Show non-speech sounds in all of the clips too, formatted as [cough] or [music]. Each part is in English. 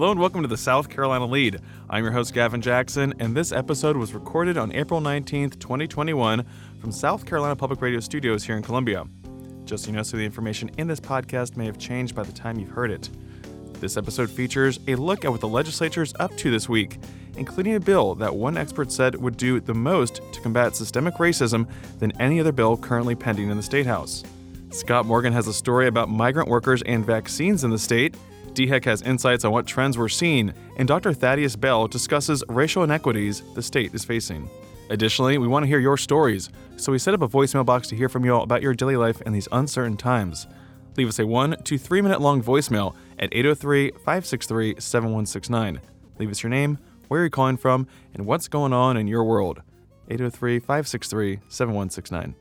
Hello and welcome to the South Carolina Lede. I'm your host, Gavin Jackson, and this episode was recorded on April 19th, 2021, from South Carolina Public Radio Studios here in Columbia. Just so you know, so the information in this podcast may have changed by the time you've heard it. This episode features a look at what the legislature is up to this week, including a bill that one expert said would do the most to combat systemic racism than any other bill currently pending in the State House. Scott Morgan has a story about migrant workers and vaccines in the state. DHEC has insights on what trends we're seeing, and Dr. Thaddeus Bell discusses racial inequities the state is facing. Additionally, we want to hear your stories, so we set up a voicemail box to hear from you all about your daily life in these uncertain times. Leave us a one to three minute long voicemail at 803 563 7169. Leave us your name, where you're calling from, and what's going on in your world. 803 563 7169.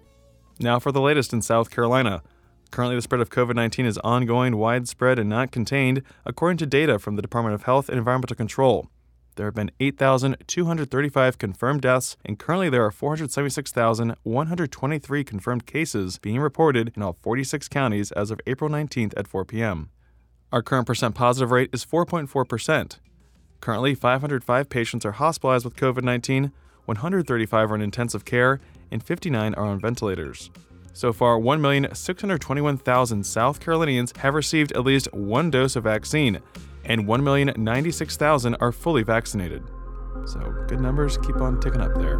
Now for the latest in South Carolina. Currently, the spread of COVID 19 is ongoing, widespread, and not contained, according to data from the Department of Health and Environmental Control. There have been 8,235 confirmed deaths, and currently there are 476,123 confirmed cases being reported in all 46 counties as of April 19th at 4 p.m. Our current percent positive rate is 4.4%. Currently, 505 patients are hospitalized with COVID 19, 135 are in intensive care, and 59 are on ventilators. So far, 1,621,000 South Carolinians have received at least one dose of vaccine, and 1,096,000 are fully vaccinated. So, good numbers keep on ticking up there.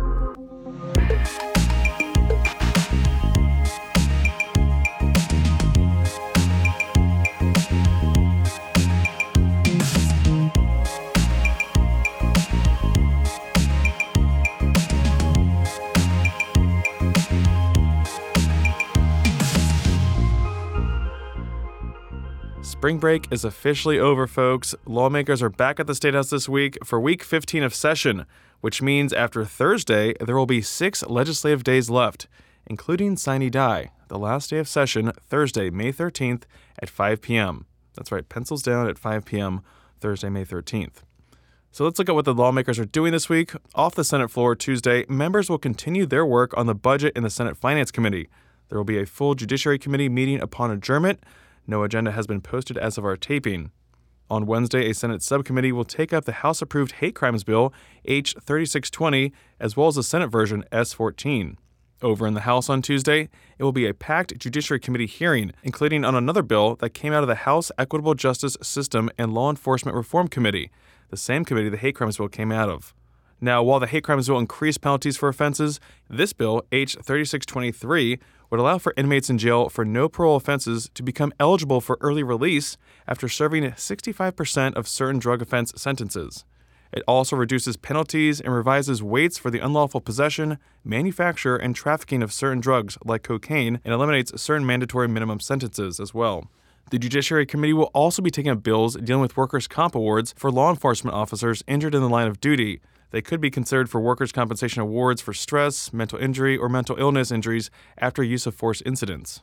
Spring break is officially over, folks. Lawmakers are back at the State House this week for week 15 of session, which means after Thursday, there will be six legislative days left, including Sine Die, the last day of session, Thursday, May 13th at 5 p.m. That's right, pencils down at 5 p.m., Thursday, May 13th. So let's look at what the lawmakers are doing this week. Off the Senate floor Tuesday, members will continue their work on the budget in the Senate Finance Committee. There will be a full Judiciary Committee meeting upon adjournment. No agenda has been posted as of our taping. On Wednesday, a Senate subcommittee will take up the House approved hate crimes bill, H 3620, as well as the Senate version, S 14. Over in the House on Tuesday, it will be a packed Judiciary Committee hearing, including on another bill that came out of the House Equitable Justice System and Law Enforcement Reform Committee, the same committee the hate crimes bill came out of. Now, while the hate crimes will increase penalties for offenses, this bill, H 3623, would allow for inmates in jail for no parole offenses to become eligible for early release after serving 65% of certain drug offense sentences. It also reduces penalties and revises weights for the unlawful possession, manufacture, and trafficking of certain drugs like cocaine and eliminates certain mandatory minimum sentences as well. The Judiciary Committee will also be taking up bills dealing with workers' comp awards for law enforcement officers injured in the line of duty, they could be considered for workers' compensation awards for stress, mental injury, or mental illness injuries after use of force incidents.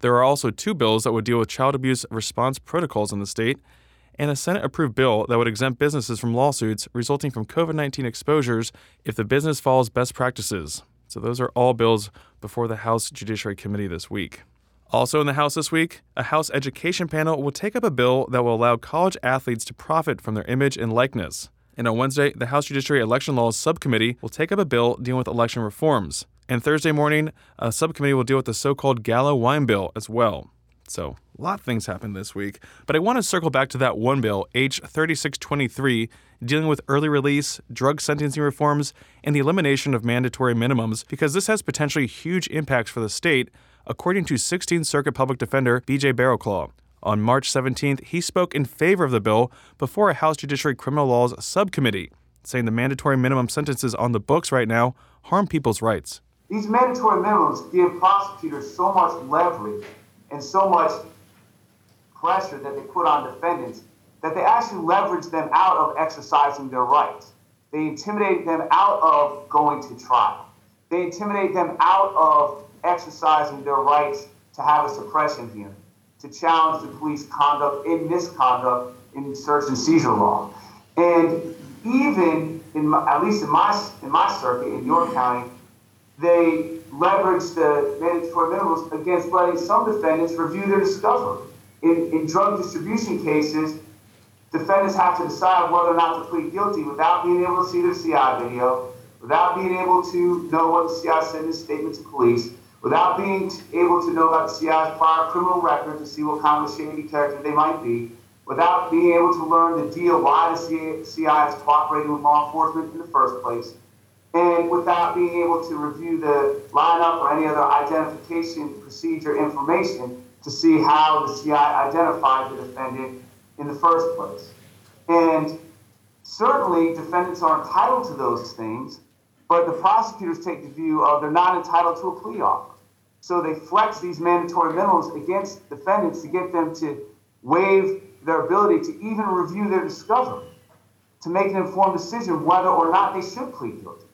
There are also two bills that would deal with child abuse response protocols in the state, and a Senate approved bill that would exempt businesses from lawsuits resulting from COVID 19 exposures if the business follows best practices. So, those are all bills before the House Judiciary Committee this week. Also in the House this week, a House Education panel will take up a bill that will allow college athletes to profit from their image and likeness. And on Wednesday, the House Judiciary Election Laws Subcommittee will take up a bill dealing with election reforms. And Thursday morning, a subcommittee will deal with the so called Gallo Wine Bill as well. So, a lot of things happened this week. But I want to circle back to that one bill, H 3623, dealing with early release, drug sentencing reforms, and the elimination of mandatory minimums, because this has potentially huge impacts for the state, according to 16th Circuit Public Defender BJ Barrowclough. On March 17th, he spoke in favor of the bill before a House Judiciary Criminal Laws subcommittee, saying the mandatory minimum sentences on the books right now harm people's rights. These mandatory minimums give prosecutors so much leverage and so much pressure that they put on defendants that they actually leverage them out of exercising their rights. They intimidate them out of going to trial. They intimidate them out of exercising their rights to have a suppression hearing to challenge the police conduct and misconduct in search and seizure law. And even in my, at least in my in my circuit in York County, they leverage the mandatory minimums against letting some defendants review their discovery. In, in drug distribution cases, defendants have to decide whether or not to plead guilty without being able to see the CI video, without being able to know what the CI said in statement to police, without being able to know about the CI's prior criminal record to see what kind of shady character they might be, without being able to learn the deal why the CI is cooperating with law enforcement in the first place, and without being able to review the lineup or any other identification procedure information to see how the CI identified the defendant in the first place. And certainly, defendants are entitled to those things, but the prosecutors take the view of they're not entitled to a plea offer. So they flex these mandatory minimums against defendants to get them to waive their ability to even review their discovery, to make an informed decision whether or not they should plead guilty.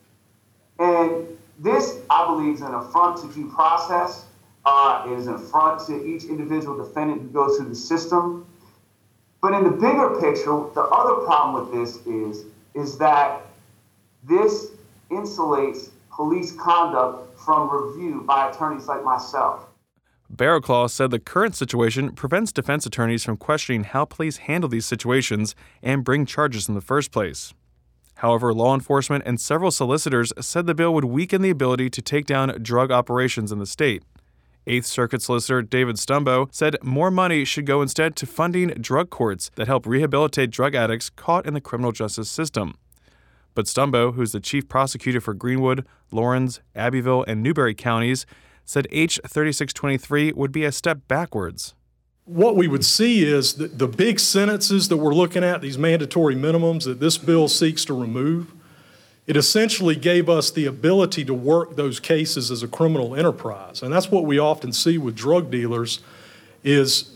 And this, I believe, is an affront to due process. Uh, it is an affront to each individual defendant who goes through the system. But in the bigger picture, the other problem with this is, is that this insulates police conduct from review by attorneys like myself. Barrowclough said the current situation prevents defense attorneys from questioning how police handle these situations and bring charges in the first place. However, law enforcement and several solicitors said the bill would weaken the ability to take down drug operations in the state. Eighth Circuit Solicitor David Stumbo said more money should go instead to funding drug courts that help rehabilitate drug addicts caught in the criminal justice system. But Stumbo, who's the chief prosecutor for Greenwood, Laurens, Abbeville, and Newberry counties, said H 3623 would be a step backwards. What we would see is that the big sentences that we're looking at, these mandatory minimums that this bill seeks to remove, it essentially gave us the ability to work those cases as a criminal enterprise. And that's what we often see with drug dealers is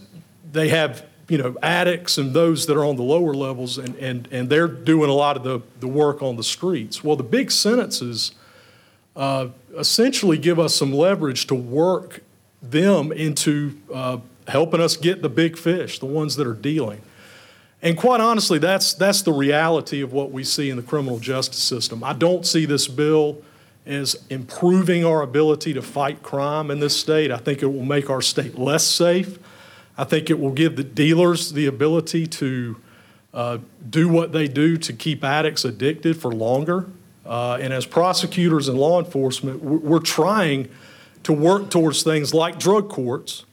they have you know addicts and those that are on the lower levels and, and, and they're doing a lot of the, the work on the streets. Well, the big sentences uh, essentially give us some leverage to work them into uh, helping us get the big fish, the ones that are dealing. And quite honestly, that's, that's the reality of what we see in the criminal justice system. I don't see this bill as improving our ability to fight crime in this state. I think it will make our state less safe. I think it will give the dealers the ability to uh, do what they do to keep addicts addicted for longer. Uh, and as prosecutors and law enforcement, we're trying to work towards things like drug courts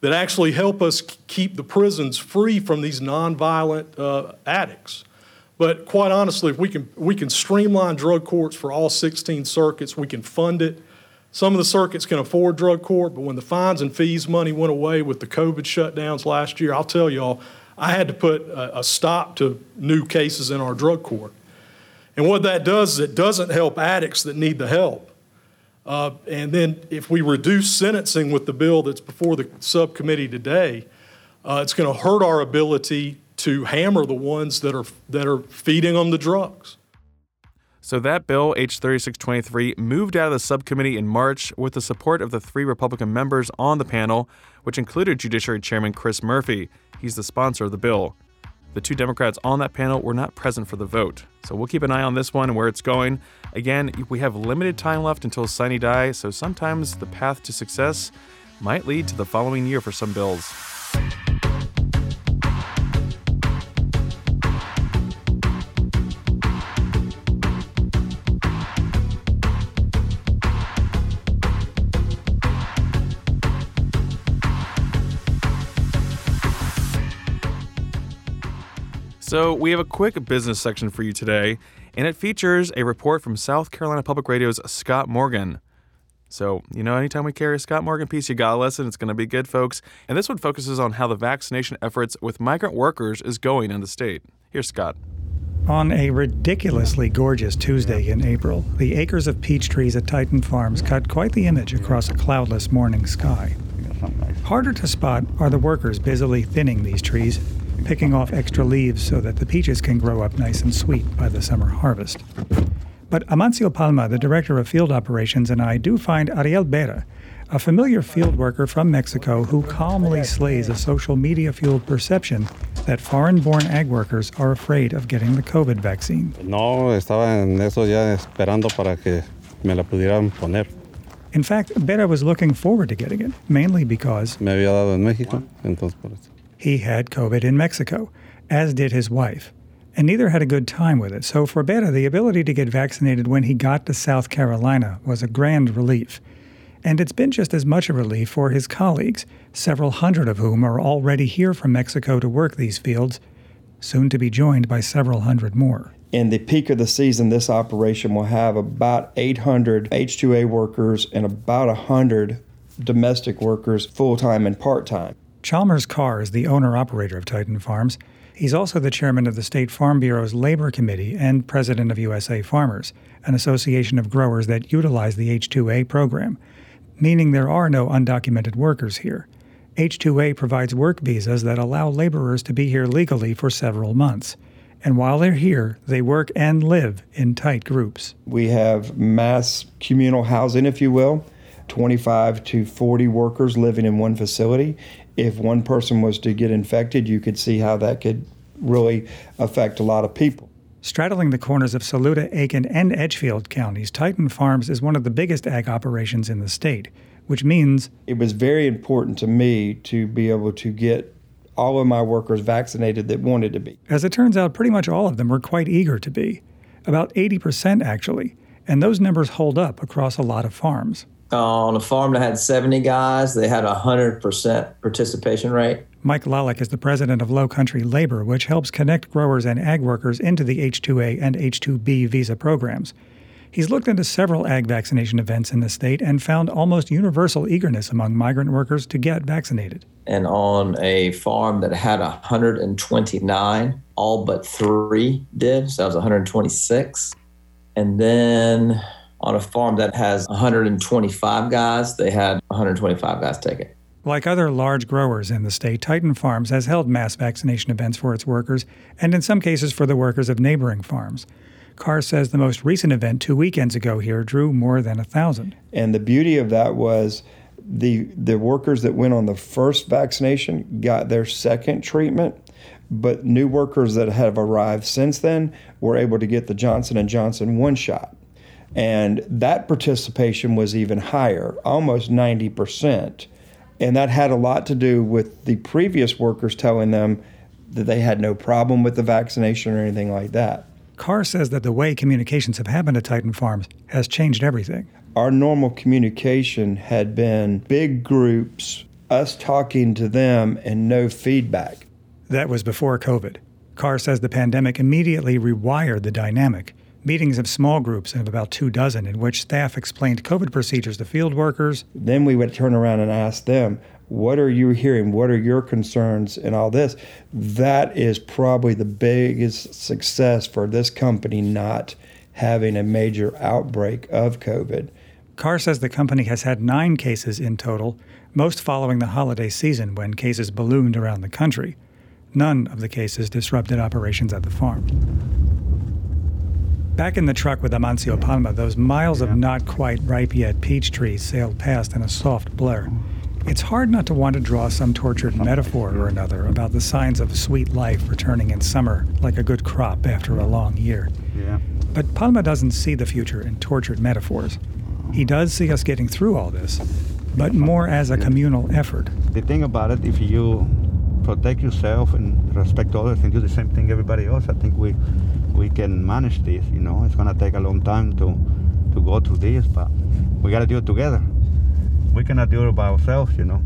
that actually help us keep the prisons free from these nonviolent uh, addicts. But quite honestly, if we can, we can streamline drug courts for all 16 circuits, we can fund it. Some of the circuits can afford drug court, but when the fines and fees money went away with the COVID shutdowns last year, I'll tell y'all, I had to put a, a stop to new cases in our drug court. And what that does is it doesn't help addicts that need the help. Uh, and then if we reduce sentencing with the bill that's before the subcommittee today, uh, it's going to hurt our ability to hammer the ones that are that are feeding them the drugs. So that bill, H 3623, moved out of the subcommittee in March with the support of the three Republican members on the panel, which included Judiciary Chairman Chris Murphy. He's the sponsor of the bill. The two Democrats on that panel were not present for the vote. So we'll keep an eye on this one and where it's going. Again, we have limited time left until sine die, so sometimes the path to success might lead to the following year for some bills. So, we have a quick business section for you today, and it features a report from South Carolina Public Radio's Scott Morgan. So, you know, anytime we carry a Scott Morgan piece, you got a lesson. It's going to be good, folks. And this one focuses on how the vaccination efforts with migrant workers is going in the state. Here's Scott. On a ridiculously gorgeous Tuesday in April, the acres of peach trees at Titan Farms cut quite the image across a cloudless morning sky. Harder to spot are the workers busily thinning these trees picking off extra leaves so that the peaches can grow up nice and sweet by the summer harvest. But Amancio Palma, the director of field operations, and I do find Ariel Bera, a familiar field worker from Mexico who calmly slays a social media fueled perception that foreign born ag workers are afraid of getting the COVID vaccine. No, estaba en eso ya esperando para que me la pudieran poner. In fact, Bera was looking forward to getting it, mainly because me había dado en México, entonces por eso he had COVID in Mexico. as did his wife. And neither had a good time with it, so for Bera, the ability to get vaccinated when he got to South Carolina was a grand relief. And it's been just as much a relief for his colleagues, several hundred of whom are already here from Mexico to work these fields, soon to be joined by several hundred more. In the peak of the season, this operation will have about 800 H2A workers and about 100 domestic workers, full time and part time. Chalmers Carr is the owner operator of Titan Farms. He's also the chairman of the State Farm Bureau's Labor Committee and president of USA Farmers, an association of growers that utilize the H2A program, meaning there are no undocumented workers here. H2A provides work visas that allow laborers to be here legally for several months. And while they're here, they work and live in tight groups. We have mass communal housing, if you will. 25 to 40 workers living in one facility. If one person was to get infected, you could see how that could really affect a lot of people. Straddling the corners of Saluda, Aiken, and Edgefield counties, Titan Farms is one of the biggest ag operations in the state, which means it was very important to me to be able to get all of my workers vaccinated that wanted to be. As it turns out, pretty much all of them were quite eager to be. About 80% actually, and those numbers hold up across a lot of farms. On a farm that had 70 guys, they had a 100% participation rate. Mike Lalick is the president of Low Country Labor, which helps connect growers and ag workers into the H2A and H2B visa programs. He's looked into several ag vaccination events in the state and found almost universal eagerness among migrant workers to get vaccinated. And on a farm that had 129, all but three did, so that was 126. And then on a farm that has 125 guys, they had 125 guys take it. Like other large growers in the state, Titan Farms has held mass vaccination events for its workers, and in some cases for the workers of neighboring farms. Carr says the most recent event two weekends ago here drew more than a thousand. And the beauty of that was the the workers that went on the first vaccination got their second treatment, but new workers that have arrived since then were able to get the Johnson and Johnson one shot. And that participation was even higher, almost 90%. And that had a lot to do with the previous workers telling them that they had no problem with the vaccination or anything like that. Carr says that the way communications have happened at Titan Farms has changed everything. Our normal communication had been big groups, us talking to them, and no feedback. That was before COVID. Carr says the pandemic immediately rewired the dynamic meetings of small groups of about two dozen in which staff explained COVID procedures to field workers. Then we would turn around and ask them, what are you hearing? What are your concerns and all this? That is probably the biggest success for this company not having a major outbreak of COVID. Carr says the company has had nine cases in total, most following the holiday season when cases ballooned around the country. None of the cases disrupted operations at the farm. Back in the truck with Amancio Palma, those miles of not quite ripe yet peach trees sailed past in a soft blur. It's hard not to want to draw some tortured metaphor or another about the signs of sweet life returning in summer like a good crop after a long year. Yeah. But Palma doesn't see the future in tortured metaphors. He does see us getting through all this, but more as a communal effort. The thing about it, if you protect yourself and respect others and do the same thing everybody else, I think we we can manage this. You know, it's gonna take a long time to to go through this, but we gotta do it together. We cannot do it by ourselves, you know.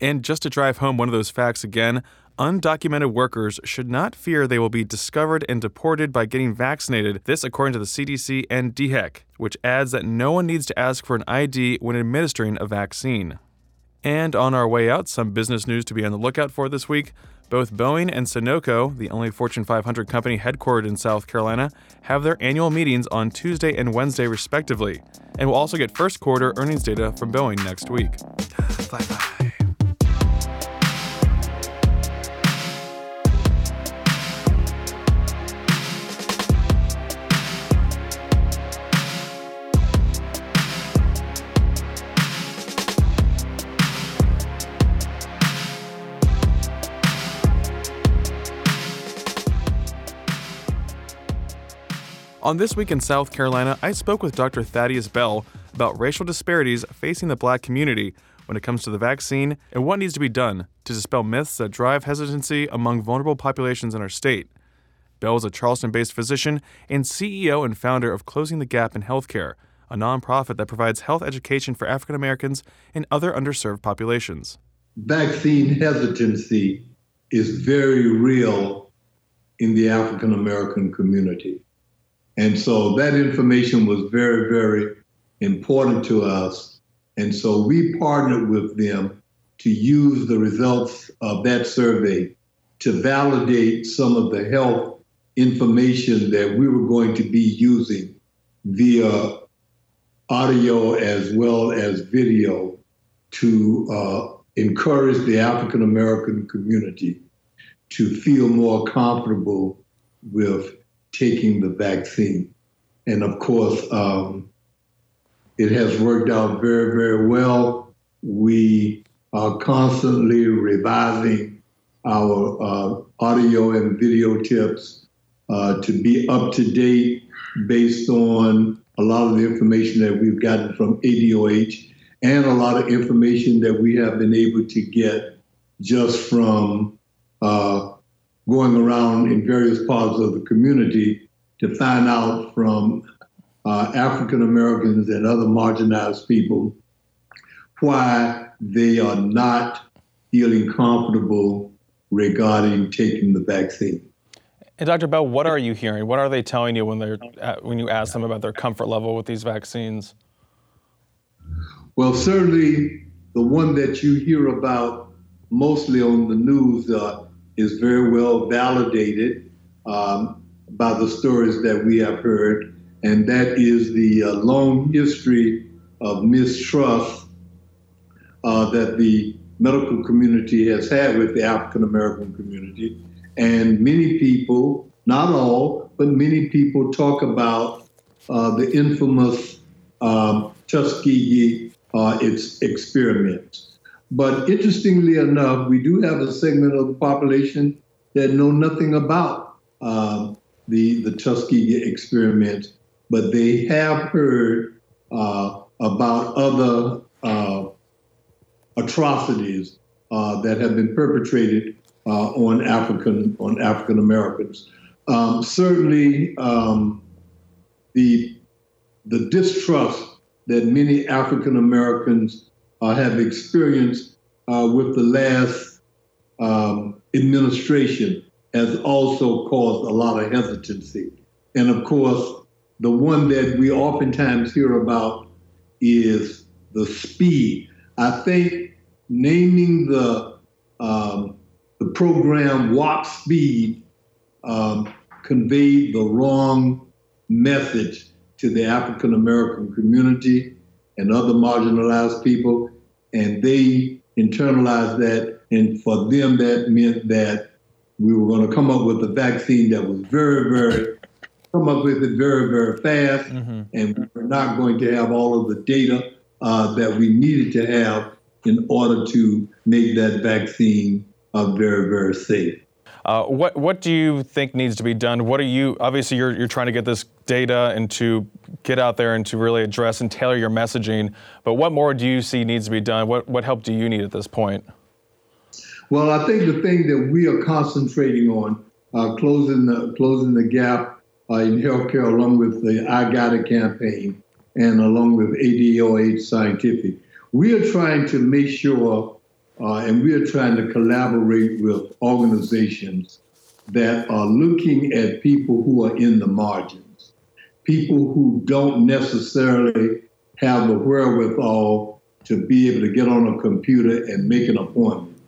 And just to drive home one of those facts again, undocumented workers should not fear they will be discovered and deported by getting vaccinated. This, according to the CDC and DHEC, which adds that no one needs to ask for an ID when administering a vaccine. And on our way out, some business news to be on the lookout for this week. Both Boeing and Sonoco, the only Fortune 500 company headquartered in South Carolina, have their annual meetings on Tuesday and Wednesday, respectively. And we'll also get first quarter earnings data from Boeing next week. Bye bye. On This Week in South Carolina, I spoke with Dr. Thaddeus Bell, about racial disparities facing the black community when it comes to the vaccine and what needs to be done to dispel myths that drive hesitancy among vulnerable populations in our state. Bell is a Charleston based physician and CEO and founder of Closing the Gap in Healthcare, a nonprofit that provides health education for African Americans and other underserved populations. Vaccine hesitancy is very real in the African American community. And so that information was very, very important to us. And so we partnered with them to use the results of that survey to validate some of the health information that we were going to be using via audio as well as video to uh, encourage the African American community to feel more comfortable with taking the vaccine. And of course, um, it has worked out very, very well. We are constantly revising our uh, audio and video tips uh, to be up to date based on a lot of the information that we've gotten from ADOH and a lot of information that we have been able to get just from uh, going around in various parts of the community to find out from uh, African Americans and other marginalized people why they are not feeling comfortable regarding taking the vaccine. And Dr. Bell, what are you hearing? What are they telling you when they're uh, when you ask them about their comfort level with these vaccines? Well, certainly the one that you hear about mostly on the news uh, is very well validated um, by the stories that we have heard, and that is the uh, long history of mistrust uh, that the medical community has had with the African American community. And many people, not all, but many people talk about uh, the infamous um, Tuskegee uh, its experiments. But interestingly enough, we do have a segment of the population that know nothing about um, the, the Tuskegee experiment, but they have heard uh, about other uh, atrocities uh, that have been perpetrated uh, on African on African Americans. Um, certainly, um, the the distrust that many African Americans uh, have experienced uh, with the last um, administration has also caused a lot of hesitancy. And of course, the one that we oftentimes hear about is the speed. I think naming the um, the program Warp Speed um, conveyed the wrong message to the African American community and other marginalized people, and they internalized that. And for them, that meant that we were going to come up with a vaccine that was very, very, come up with it very, very fast, mm-hmm. and we're not going to have all of the data uh, that we needed to have in order to make that vaccine uh, very, very safe. Uh, what what do you think needs to be done? What are you obviously you're you're trying to get this data and to get out there and to really address and tailor your messaging. But what more do you see needs to be done? What what help do you need at this point? Well, I think the thing that we are concentrating on uh, closing the closing the gap uh, in healthcare, along with the I Got It campaign and along with ADOH Scientific, we are trying to make sure uh, and we are trying to collaborate with organizations that are looking at people who are in the margins, people who don't necessarily have the wherewithal to be able to get on a computer and make an appointment,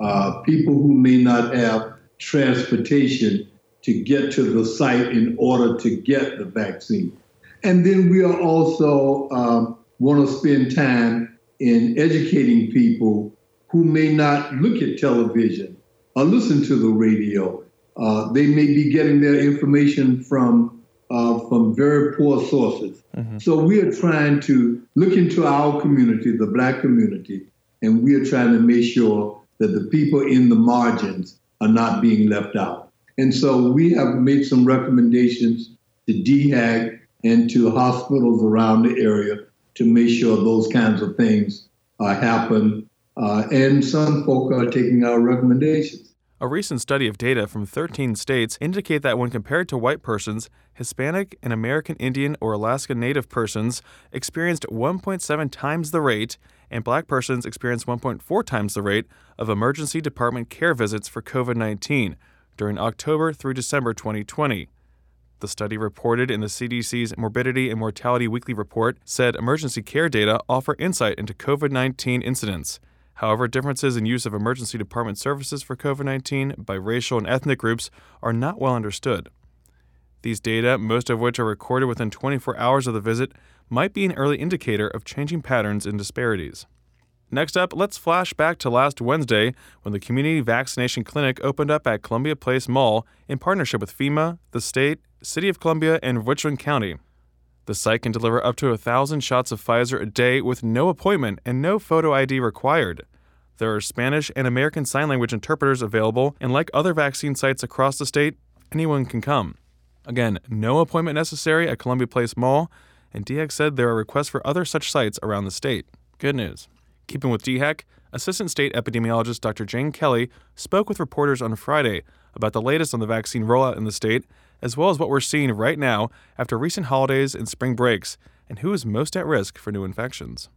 uh, people who may not have transportation to get to the site in order to get the vaccine. And then we are also um, want to spend time in educating people who may not look at television or listen to the radio. Uh, they may be getting their information from uh, from very poor sources. Mm-hmm. So we are trying to look into our community, the black community, and we are trying to make sure that the people in the margins are not being left out. And so we have made some recommendations to DHEC and to hospitals around the area to make sure those kinds of things uh, happen. Uh, and some folk are taking our recommendations. A recent study of data from 13 states indicate that when compared to white persons, Hispanic and American Indian or Alaska Native persons experienced 1.7 times the rate, and black persons experienced 1.4 times the rate of emergency department care visits for COVID 19 during October through December 2020. The study reported in the CDC's Morbidity and Mortality Weekly Report said emergency care data offer insight into COVID 19 incidents. However, differences in use of emergency department services for COVID 19 by racial and ethnic groups are not well understood. These data, most of which are recorded within 24 hours of the visit, might be an early indicator of changing patterns and disparities. Next up, let's flash back to last Wednesday when the community vaccination clinic opened up at Columbia Place Mall in partnership with FEMA, the state, City of Columbia, and Richland County. The site can deliver up to a thousand shots of Pfizer a day with no appointment and no photo ID required. There are Spanish and American Sign Language interpreters available, and like other vaccine sites across the state, anyone can come. Again, no appointment necessary at Columbia Place Mall, and DHEC said there are requests for other such sites around the state. Good news. Keeping with DHEC, Assistant State Epidemiologist Dr. Jane Kelly spoke with reporters on Friday about the latest on the vaccine rollout in the state as well as what we're seeing right now after recent holidays and spring breaks, and who is most at risk for new infections.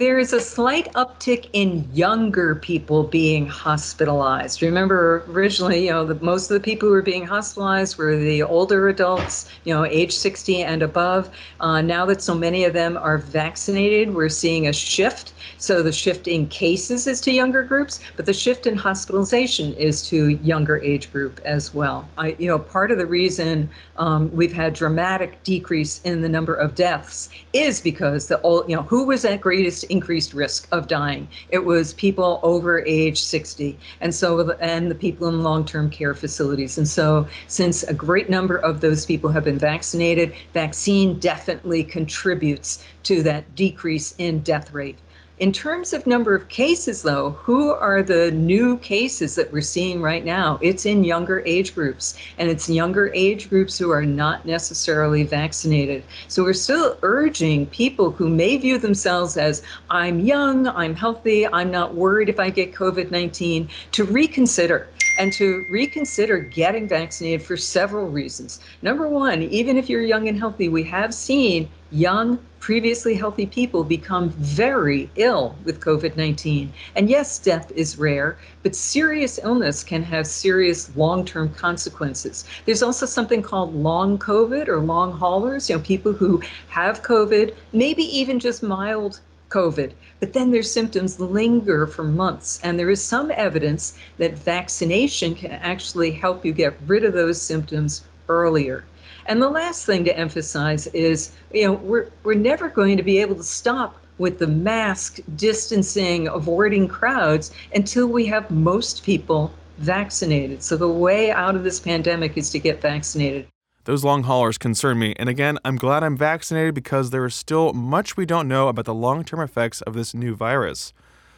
There is a slight uptick in younger people being hospitalized. Remember, originally, you know, the, most of the people who were being hospitalized were the older adults, you know, age 60 and above. Uh, now that so many of them are vaccinated, we're seeing a shift. So the shift in cases is to younger groups, but the shift in hospitalization is to younger age group as well. I, you know, part of the reason um, we've had dramatic decrease in the number of deaths is because the old, you know, who was at greatest increased risk of dying? It was people over age 60, and so and the people in long-term care facilities. And so, since a great number of those people have been vaccinated, vaccine definitely contributes to that decrease in death rate. In terms of number of cases, though, who are the new cases that we're seeing right now? It's in younger age groups, and it's younger age groups who are not necessarily vaccinated. So we're still urging people who may view themselves as, I'm young, I'm healthy, I'm not worried if I get COVID 19, to reconsider and to reconsider getting vaccinated for several reasons. Number one, even if you're young and healthy, we have seen young, previously healthy people become very ill with COVID 19. And yes, death is rare, but serious illness can have serious long term consequences. There's also something called long COVID or long haulers, you know, people who have COVID, maybe even just mild COVID, but then their symptoms linger for months. And there is some evidence that vaccination can actually help you get rid of those symptoms earlier. And the last thing to emphasize is, you know, we're, we're never going to be able to stop with the mask distancing, avoiding crowds until we have most people vaccinated. So the way out of this pandemic is to get vaccinated. Those long haulers concern me, and again, I'm glad I'm vaccinated because there is still much we don't know about the long term effects of this new virus.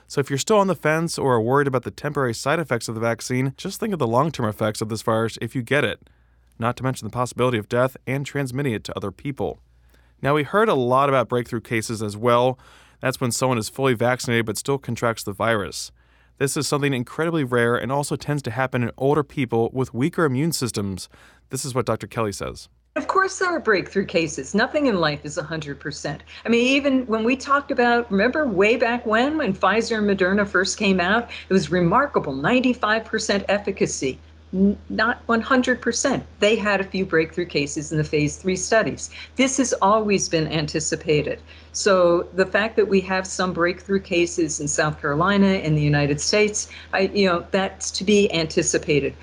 So if you're still on the fence or are worried about the temporary side effects of the vaccine, just think of the long term effects of this virus if you get it not to mention the possibility of death and transmitting it to other people. Now, we heard a lot about breakthrough cases as well. That's when someone is fully vaccinated but still contracts the virus. This is something incredibly rare and also tends to happen in older people with weaker immune systems. This is what Dr. Kelly says. Of course, there are breakthrough cases. Nothing in life is 100%. I mean, even when we talked about, remember way back when, when Pfizer and Moderna first came out, it was remarkable 95% efficacy not 100%. They had a few breakthrough cases in the phase three studies. This has always been anticipated. So the fact that we have some breakthrough cases in South Carolina and the United States, I, you know, that's to be anticipated.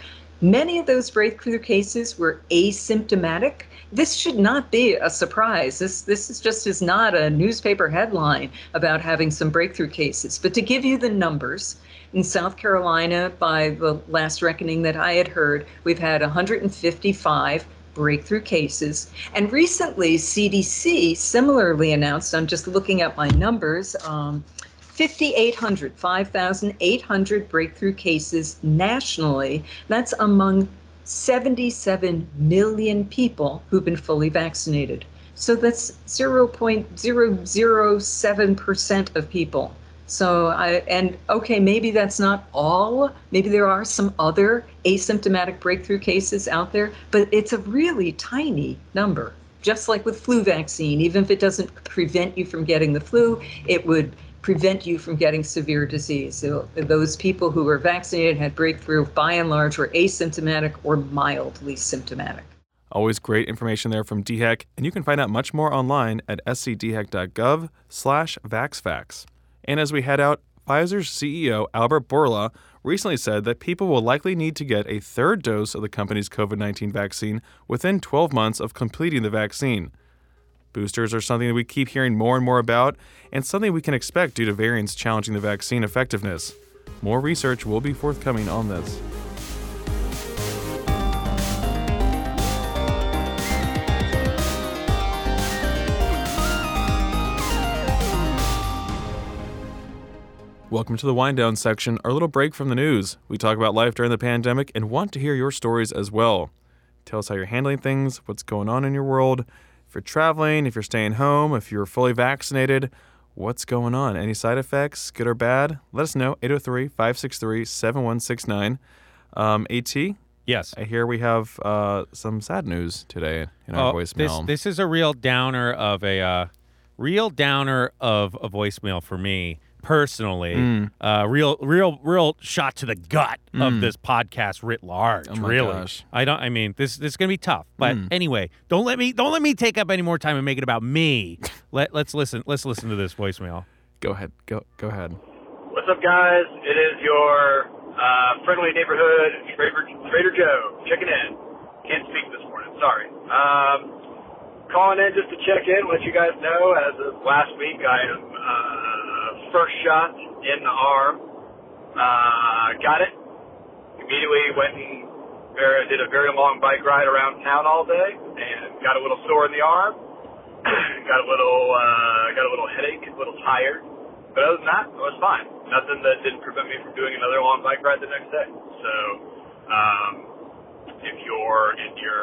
Many of those breakthrough cases were asymptomatic. This should not be a surprise. This this is just is not a newspaper headline about having some breakthrough cases. But to give you the numbers, in South Carolina, by the last reckoning that I had heard, we've had 155 breakthrough cases. And recently, CDC similarly announced, I'm just looking at my numbers, um, 5,800, 5,800 breakthrough cases nationally. That's among 77 million people who've been fully vaccinated. So that's 0.007% of people. So I and okay, maybe that's not all. Maybe there are some other asymptomatic breakthrough cases out there, but it's a really tiny number. Just like with flu vaccine, even if it doesn't prevent you from getting the flu, it would prevent you from getting severe disease. So those people who were vaccinated had breakthrough by and large were asymptomatic or mildly symptomatic. Always great information there from DHEC, and you can find out much more online at scdhec.gov slash vaxfacts. And as we head out, Pfizer's CEO Albert Bourla recently said that people will likely need to get a third dose of the company's COVID 19 vaccine within 12 months of completing the vaccine. Boosters are something that we keep hearing more and more about, and something we can expect due to variants challenging the vaccine effectiveness. More research will be forthcoming on this. Welcome to the wind down section, our little break from the news. We talk about life during the pandemic and want to hear your stories as well. Tell us how you're handling things, what's going on in your world. If you're traveling, if you're staying home, if you're fully vaccinated, what's going on? Any side effects, good or bad? Let us know. 803 563 7169. Um, AT? Yes. I hear we have uh, some sad news today in our Oh, voicemail. This, this is a real downer of a uh, real downer of a voicemail for me personally. Mm. Uh, real, real, real shot to the gut of Mm. this podcast writ large. Oh my really, gosh. I don't. I mean, this this is gonna be tough. But Mm. anyway, don't let me don't let me take up any more time and make it about me. [laughs] let Let's listen. Let's listen to this voicemail. Go ahead. Go go ahead. What's up, guys? It is your uh, friendly neighborhood Trader, Trader Joe checking in. Can't speak this morning. Sorry. Um, calling in just to check in, let you guys know. As of last week, I am uh, first shot in the arm. Uh, got it. Immediately went and very, did a very long bike ride around town all day, and got a little sore in the arm. [clears throat] got a little uh, got a little headache, a little tired. But other than that, it was fine. Nothing that didn't prevent me from doing another long bike ride the next day. So, um, if you're in your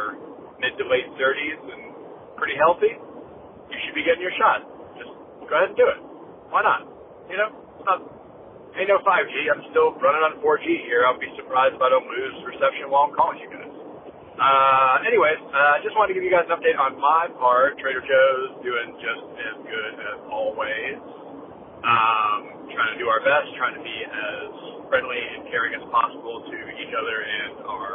mid to late 30s and pretty healthy, you should be getting your shot. Just go ahead and do it. Why not? You know, not, ain't no 5G. I'm still running on 4G here. I'll be surprised if I don't lose reception while I'm calling you guys. Uh, anyways, uh, just wanted to give you guys an update on my part. Trader Joe's doing just as good as always. Um, trying to do our best, trying to be as friendly and caring as possible to each other and our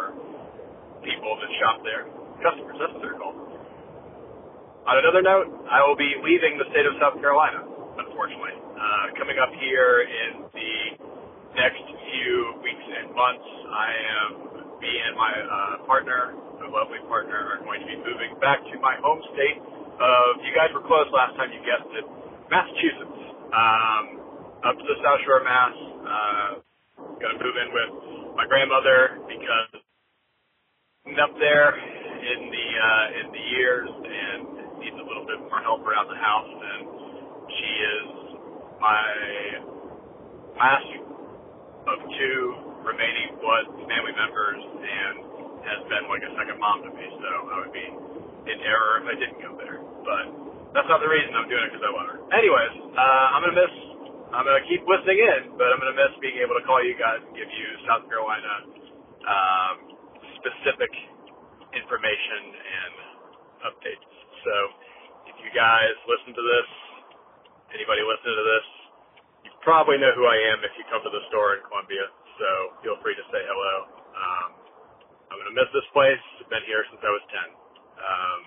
people that shop there. Customers, that's what they're called. On another note, I will be leaving the state of South Carolina, unfortunately. Uh, coming up here in the next few weeks and months, I am, me and my uh, partner, my lovely partner, are going to be moving back to my home state of, you guys were close last time you guessed it, Massachusetts. Um, up to the South Shore Mass. Uh, gonna move in with my grandmother because up there in the uh, in the years and needs a little bit more help around the house. And is my last of two remaining blood family members and has been like a second mom to me. So I would be in error if I didn't go there. But that's not the reason I'm doing it because I love her. Anyways, uh, I'm gonna miss. I'm gonna keep listening in, but I'm gonna miss being able to call you guys and give you South Carolina um, specific information and updates. So if you guys listen to this, anybody listening to this, you probably know who I am if you come to the store in Columbia. So feel free to say hello. Um, I'm gonna miss this place. I've been here since I was 10. Um,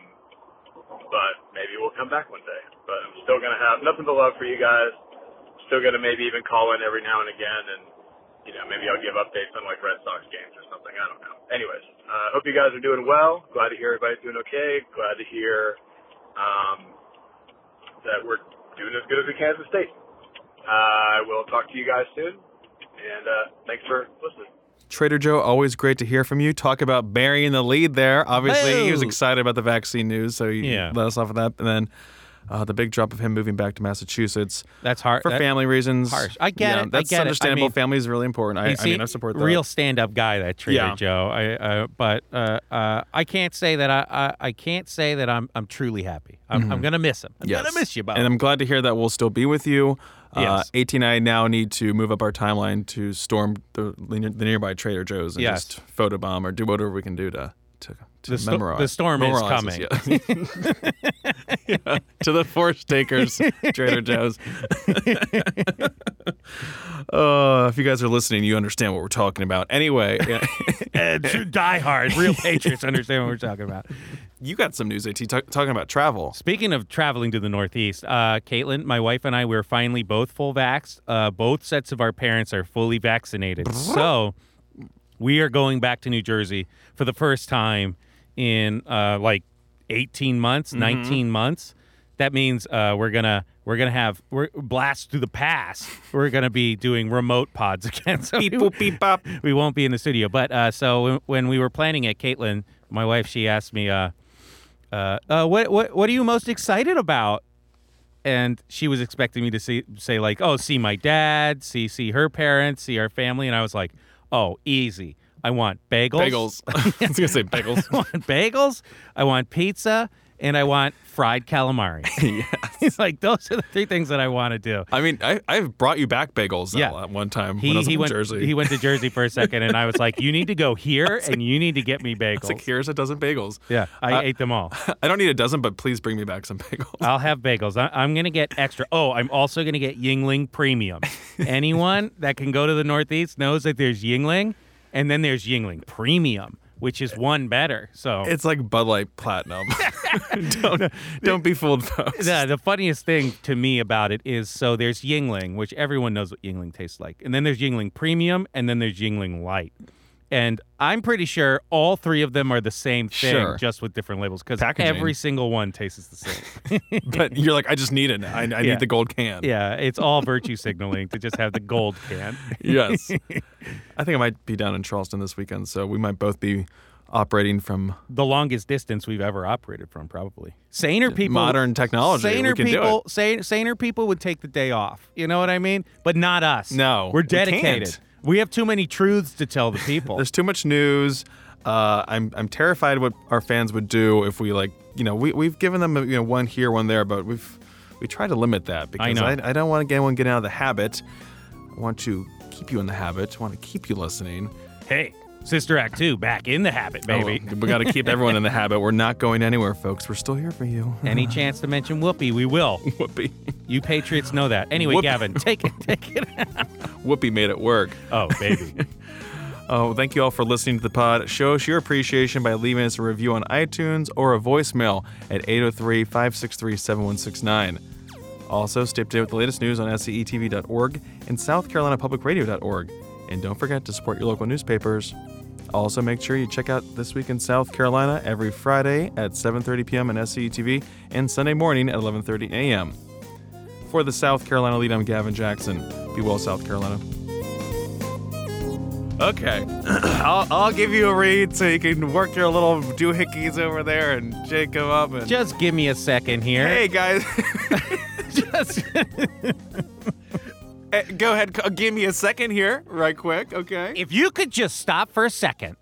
but maybe we'll come back one day. But I'm still gonna have nothing but love for you guys. Still gonna maybe even call in every now and again, and you know maybe I'll give updates on like Red Sox games or something. I don't know. Anyways, uh, hope you guys are doing well. Glad to hear everybody's doing okay. Glad to hear um, that we're doing as good as we can as a state. I will talk to you guys soon, and uh, thanks for listening. Trader Joe, always great to hear from you. Talk about burying the lead there. Obviously, he was excited about the vaccine news, so you Yeah. let us off of that. And then Uh, the big drop of him moving back to Massachusetts. That's hard for that- family reasons. harsh. I get Yeah, it, I That's get it. I understandable. mean- family is really important. I, You I mean, I support that. Real stand-up guy, that Trader Yeah. Joe. I, uh, but uh, uh, I can't say that I, I, I can't say that I'm I'm truly happy. I'm, I'm Mhm. gonna miss him. I'm Yes. gonna miss you, Bob. And I'm glad to hear that we'll still be with you. Uh, Yes. AT and I now need to move up our timeline to storm the, the nearby Trader Joe's and Yes. just photobomb or do whatever we can do to to, to The sto- memorize. the storm is this, Yeah. [laughs] Yeah. To the force takers, Trader Joe's. [laughs] uh, if you guys are listening, you understand what we're talking about. Anyway, [laughs] yeah. Uh, true diehard, real patriots understand what we're talking about. you got some news, AT, ta- talking about travel. Speaking of traveling to the Northeast, uh, Caitlin, my wife and I, we're finally both full vaxxed. Uh, both sets of our parents are fully vaccinated. so we are going back to New Jersey for the first time in uh, like 18 months, Mhm. 19 months. That means uh, we're gonna we're gonna have we're blast through the past. We're gonna be doing remote pods [laughs] again. So Beep, we, boop, beep, bop. we won't be in the studio. But uh, so when, when we were planning it, Caitlin, my wife, she asked me, uh, uh, uh, "What what what are you most excited about?" And she was expecting me to see say like, "Oh, see my dad, see see her parents, see our family," and I was like, "Oh, easy. I want bagels. Bagels. [laughs] [laughs] I was gonna say bagels. I want bagels. I want pizza." And I want fried calamari. [laughs] He's like, those are the three things that I want to do. I mean, I, I've brought you back bagels Yeah. at one time He, when I was he in went, Jersey. He went to Jersey for a second, and I was like, "You need to go here, and you need to get me bagels." Like, here's a dozen bagels. Yeah, I Uh, ate them all. I don't need a dozen, but please bring me back some bagels. I'll have bagels. I, I'm gonna get extra. Oh, I'm also gonna get Yuengling Premium. [laughs] Anyone that can go to the Northeast knows that there's Yuengling, and then there's Yuengling Premium, which is one better. So It's like Bud Light Platinum. [laughs] don't, don't be fooled, folks. the, the funniest thing to me about it is so there's Yuengling, which everyone knows what Yuengling tastes like, and then there's Yuengling Premium, and then there's Yuengling Light. And I'm pretty sure all three of them are the same thing, Sure. just with different labels, because every single one tastes the same. [laughs] but you're like, I just need it. now. I, I Yeah. need the gold can. yeah, it's all [laughs] virtue signaling to just have the gold can. Yes. [laughs] I think I might be down in Charleston this weekend, so we might both be operating from the longest distance we've ever operated from, probably. Saner people, modern technology. Saner we can people, do it. saner people would take the day off. You know what I mean? But not us. No, we're we dedicated. can't. We have too many truths to tell the people. [laughs] There's too much news. Uh, I'm I'm terrified what our fans would do if we like you know we we've given them you know one here one there, but we've we try to limit that because know. I, I don't want get anyone getting out of the habit. I want to keep you in the habit. I want to keep you listening. hey, Sister Act Two, back in the habit, oh, baby. Oh, we got to keep [laughs] everyone in the habit. We're not going anywhere, folks. We're still here for you. Any chance to mention Whoopi, we will. [laughs] Whoopi. You patriots know that. Anyway, Whoop. Gavin, take it, [laughs] take it. Whoopi made it work. oh, baby. Oh, thank you all for listening to the pod. Show us your appreciation by leaving us a review on iTunes or a voicemail at 803 563 7169. Also, stay up to date with the latest news on scetv.org and southcarolinapublicradio.org. And don't forget to support your local newspapers. Also, make sure you check out This Week in South Carolina every Friday at 7.30 p.m. on SCETV and Sunday morning at 11.30 a.m. For the South Carolina Lede, I'm Gavin Jackson. Be well, South Carolina. Okay, [clears throat] I'll, I'll give you a read so you can work your little doohickeys over there and shake them up. And Just give me a second here. hey, guys, [laughs] Just [laughs] Eh, go ahead, give me a second here, right quick. Okay. if you could just stop for a second